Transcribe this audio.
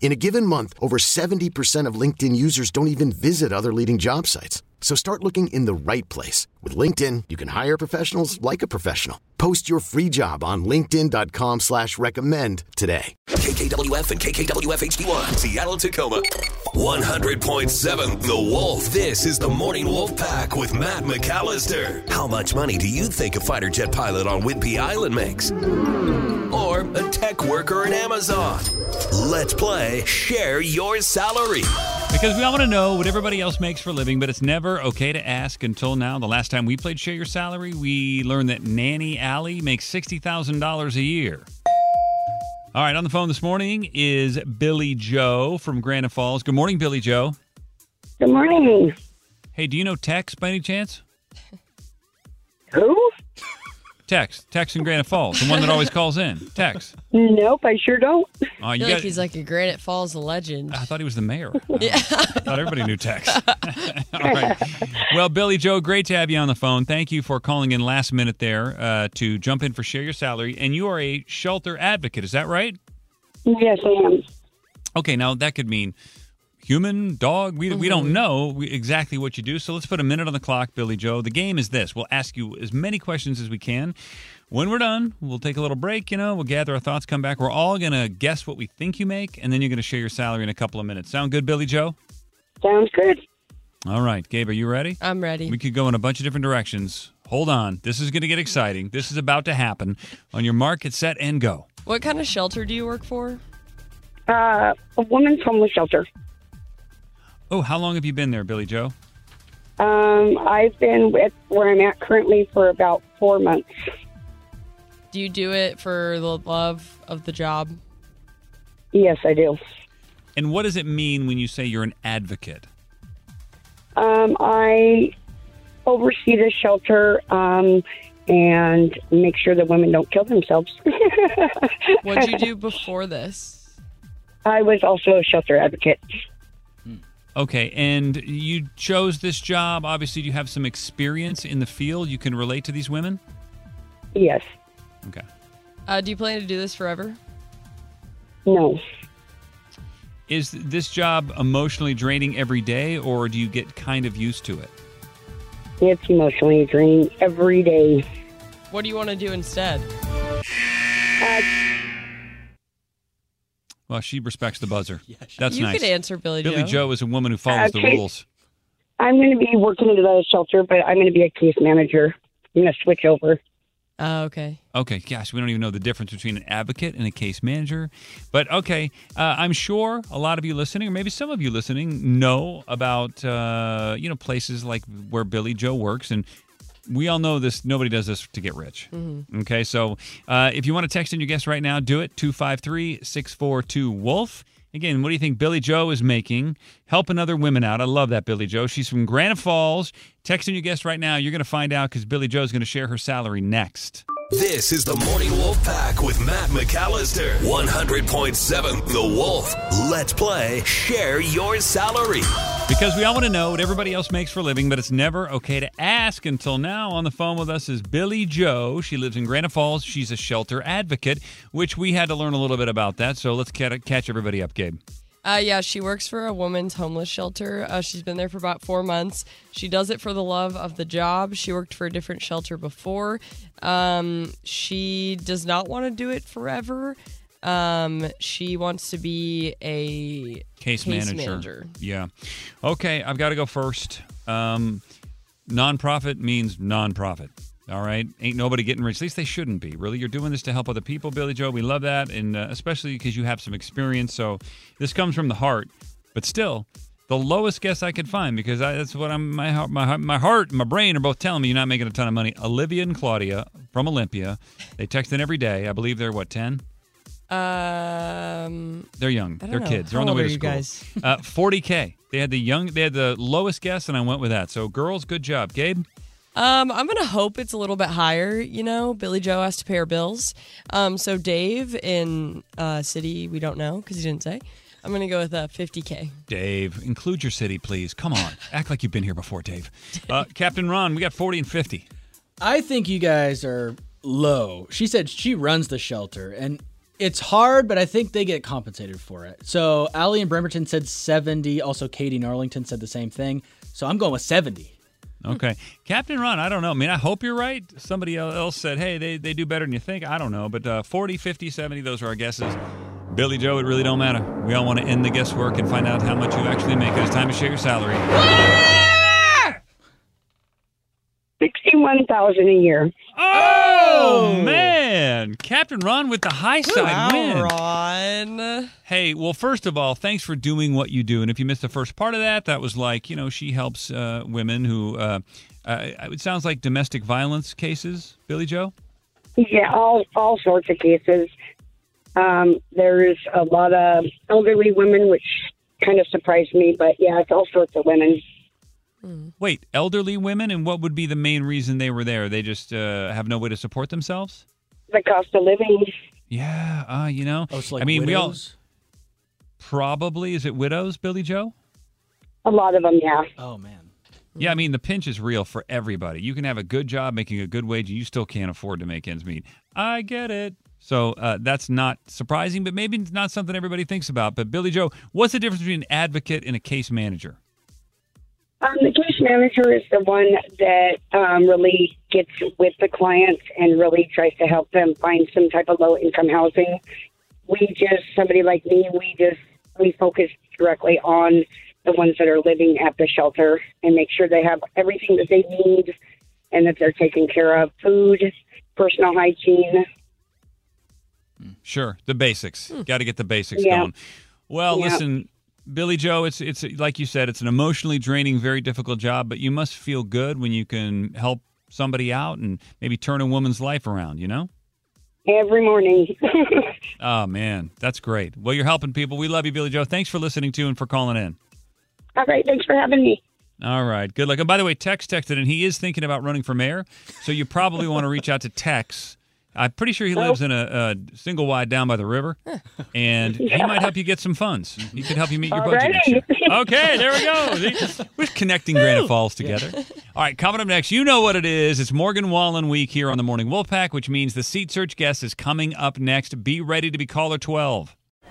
In a given month, over 70% of LinkedIn users don't even visit other leading job sites. So start looking in the right place. With LinkedIn, you can hire professionals like a professional. Post your free job on linkedin.com slash recommend today. KKWF and KKWF HD1, Seattle, Tacoma. 100.7 The Wolf. This is the Morning Wolf Pack with Matt McAllister. How much money do you think a fighter jet pilot on Whidbey Island makes? Or a tech worker in Amazon? Let's play Share Your Salary. Because we all want to know what everybody else makes for a living, but it's never okay to ask until now. The last time we played Share Your Salary, we learned that Nanny Alley makes $60,000 a year. All right, on the phone this morning is Billie Joe from Granite Falls. Good morning, Billie Joe. Good morning. Hey, do you know Tex by any chance? Who? Tex, Tex in Granite Falls, the one that always calls in. Tex. Nope, I sure don't. Oh, I feel got, like he's like a Granite Falls legend. I thought he was the mayor. Yeah. I thought everybody knew Tex. All right. Well, Billie Joe, great to have you on the phone. Thank you for calling in last minute there uh, to jump in for Share Your Salary. And you are a shelter advocate, is that right? Yes, I am. Okay, now that could mean human, dog. We, we don't know exactly what you do. So let's put a minute on the clock, Billie Joe. The game is this we'll ask you as many questions as we can. When we're done, we'll take a little break, you know, we'll gather our thoughts, come back. We're all going to guess what we think you make, and then you're going to share your salary in a couple of minutes. Sound good, Billie Joe? Sounds good. All right, Gabe, are you ready? I'm ready. We could go in a bunch of different directions. Hold on. This is going to get exciting. This is about to happen. On your mark, get set, and go. What kind of shelter do you work for? Uh, a woman's homeless shelter. Oh, how long have you been there, Billie Joe? Um, I've been at where I'm at currently for about four months. Do you do it for the love of the job? Yes, I do. And what does it mean when you say you're an advocate? Um, I oversee the shelter um, and make sure that women don't kill themselves. What did you do before this? I was also a shelter advocate. Okay, and you chose this job. Obviously, you have some experience in the field. You can relate to these women? Yes. Okay. Uh, do you plan to do this forever? No. Is this job emotionally draining every day, or do you get kind of used to it? It's emotionally draining every day. What do you want to do instead? Uh, Well, she respects the buzzer. That's you nice. could answer Billie, Billie Joe. Joe is a woman who follows the Okay. rules. I'm going to be working at the shelter, but I'm going to be a case manager. I'm going to switch over. Oh, okay. Okay, gosh, we don't even know the difference between an advocate and a case manager. But okay, uh, I'm sure a lot of you listening, or maybe some of you listening, know about uh, you know places like where Billie Joe works, and we all know this. Nobody does this to get rich. Okay, so uh, if you want to text in your guess right now, do it 253 642 Wolf. Again, what do you think Billie Joe is making? Helping other women out. I love that, Billie Joe. She's from Granite Falls. Texting your guest right now. You're going to find out because Billie Joe's going to share her salary next. This is the Morning Wolf Pack with Matt McAllister. 100.7 The Wolf. Let's play Share Your Salary. Because we all want to know what everybody else makes for a living, but it's never okay to ask until now. On the phone with us is Billie Joe. She lives in Granite Falls. She's a shelter advocate, which we had to learn a little bit about that. So let's catch everybody up, Gabe. Uh, yeah, she works for a woman's homeless shelter. Uh, she's been there for about four months. She does it for the love of the job. She worked for a different shelter before. Um, she does not want to do it forever. Um, she wants to be a Case, Case manager. manager. Yeah. Okay, I've got to go first. Um, nonprofit means nonprofit. All right, ain't nobody getting rich. At least they shouldn't be. Really, you're doing this to help other people, Billie Joe. We love that, and uh, especially because you have some experience. So this comes from the heart. But still, the lowest guess I could find because I, that's what I'm. My heart, my heart, my heart, my brain are both telling me you're not making a ton of money. Olivia and Claudia from Olympia, they text in every day. I believe they're what ten. Um, They're young. They're know. kids. They're How on the way are to you school. guys? uh, 40k. They had the young. They had the lowest guess, and I went with that. So girls, good job, Gabe. Um, I'm gonna hope it's a little bit higher. You know, Billie Joe has to pay her bills. Um, so Dave in uh, city we don't know because he didn't say. I'm gonna go with uh, 50k. Dave, include your city, please. Come on, act like you've been here before, Dave. Uh, Captain Ron, we got 40 and 50. I think you guys are low. She said she runs the shelter, and it's hard, but I think they get compensated for it. So Allie and Bremerton said 70. Also, Katie and Arlington said the same thing. So I'm going with 70. Okay, Captain Ron. I don't know. I mean, I hope you're right. Somebody else said, "Hey, they, they do better than you think." I don't know, but uh, 40, 50, 70, Those are our guesses. Billie Joe, it really don't matter. We all want to end the guesswork and find out how much you actually make. It's time to share your salary. Sixty-one thousand a year. Oh man, Captain Ron with the high side win. Ron. Hey, well, first of all, thanks for doing what you do. And if you missed the first part of that, that was like, you know, she helps uh, women who, uh, uh, it sounds like domestic violence cases, Billie Joe? Yeah, all all sorts of cases. Um, there's a lot of elderly women, which kind of surprised me, but yeah, it's all sorts of women. Wait, elderly women? And what would be the main reason they were there? They just uh, have no way to support themselves? The cost of living. Yeah, uh, you know. Oh, it's like I mean, we all probably, is it widows, Billie Joe? A lot of them, yeah. Oh, man. Yeah, I mean, the pinch is real for everybody. You can have a good job making a good wage, and you still can't afford to make ends meet. I get it. So uh, that's not surprising, but maybe it's not something everybody thinks about. But Billie Joe, what's the difference between an advocate and a case manager? Um, the case manager is the one that um, really gets with the clients and really tries to help them find some type of low income housing. We just, somebody like me, we just, we focus directly on the ones that are living at the shelter and make sure they have everything that they need and that they're taken care of food, personal hygiene. Sure, the basics. Got to get the basics Yeah. going. Well, Yeah. listen, Billie Joe, it's it's like you said, it's an emotionally draining, very difficult job, but you must feel good when you can help somebody out and maybe turn a woman's life around. You know? Every morning. Oh man, that's great. Well, you're helping people. We love you, Billie Joe. Thanks for listening to and for calling in. All right, thanks for having me. All right, good luck. And by the way, Tex texted, and he is thinking about running for mayor. So you probably want to reach out to Tex. I'm pretty sure he lives in a, a single wide down by the river, and he might help you get some funds. He could help you meet your budget. Okay, there we go. We're connecting Granite Falls together. All right, coming up next, you know what it is. It's Morgan Wallen week here on the Morning Wolfpack, which means the seat search guest is coming up next. Be ready to be caller 12.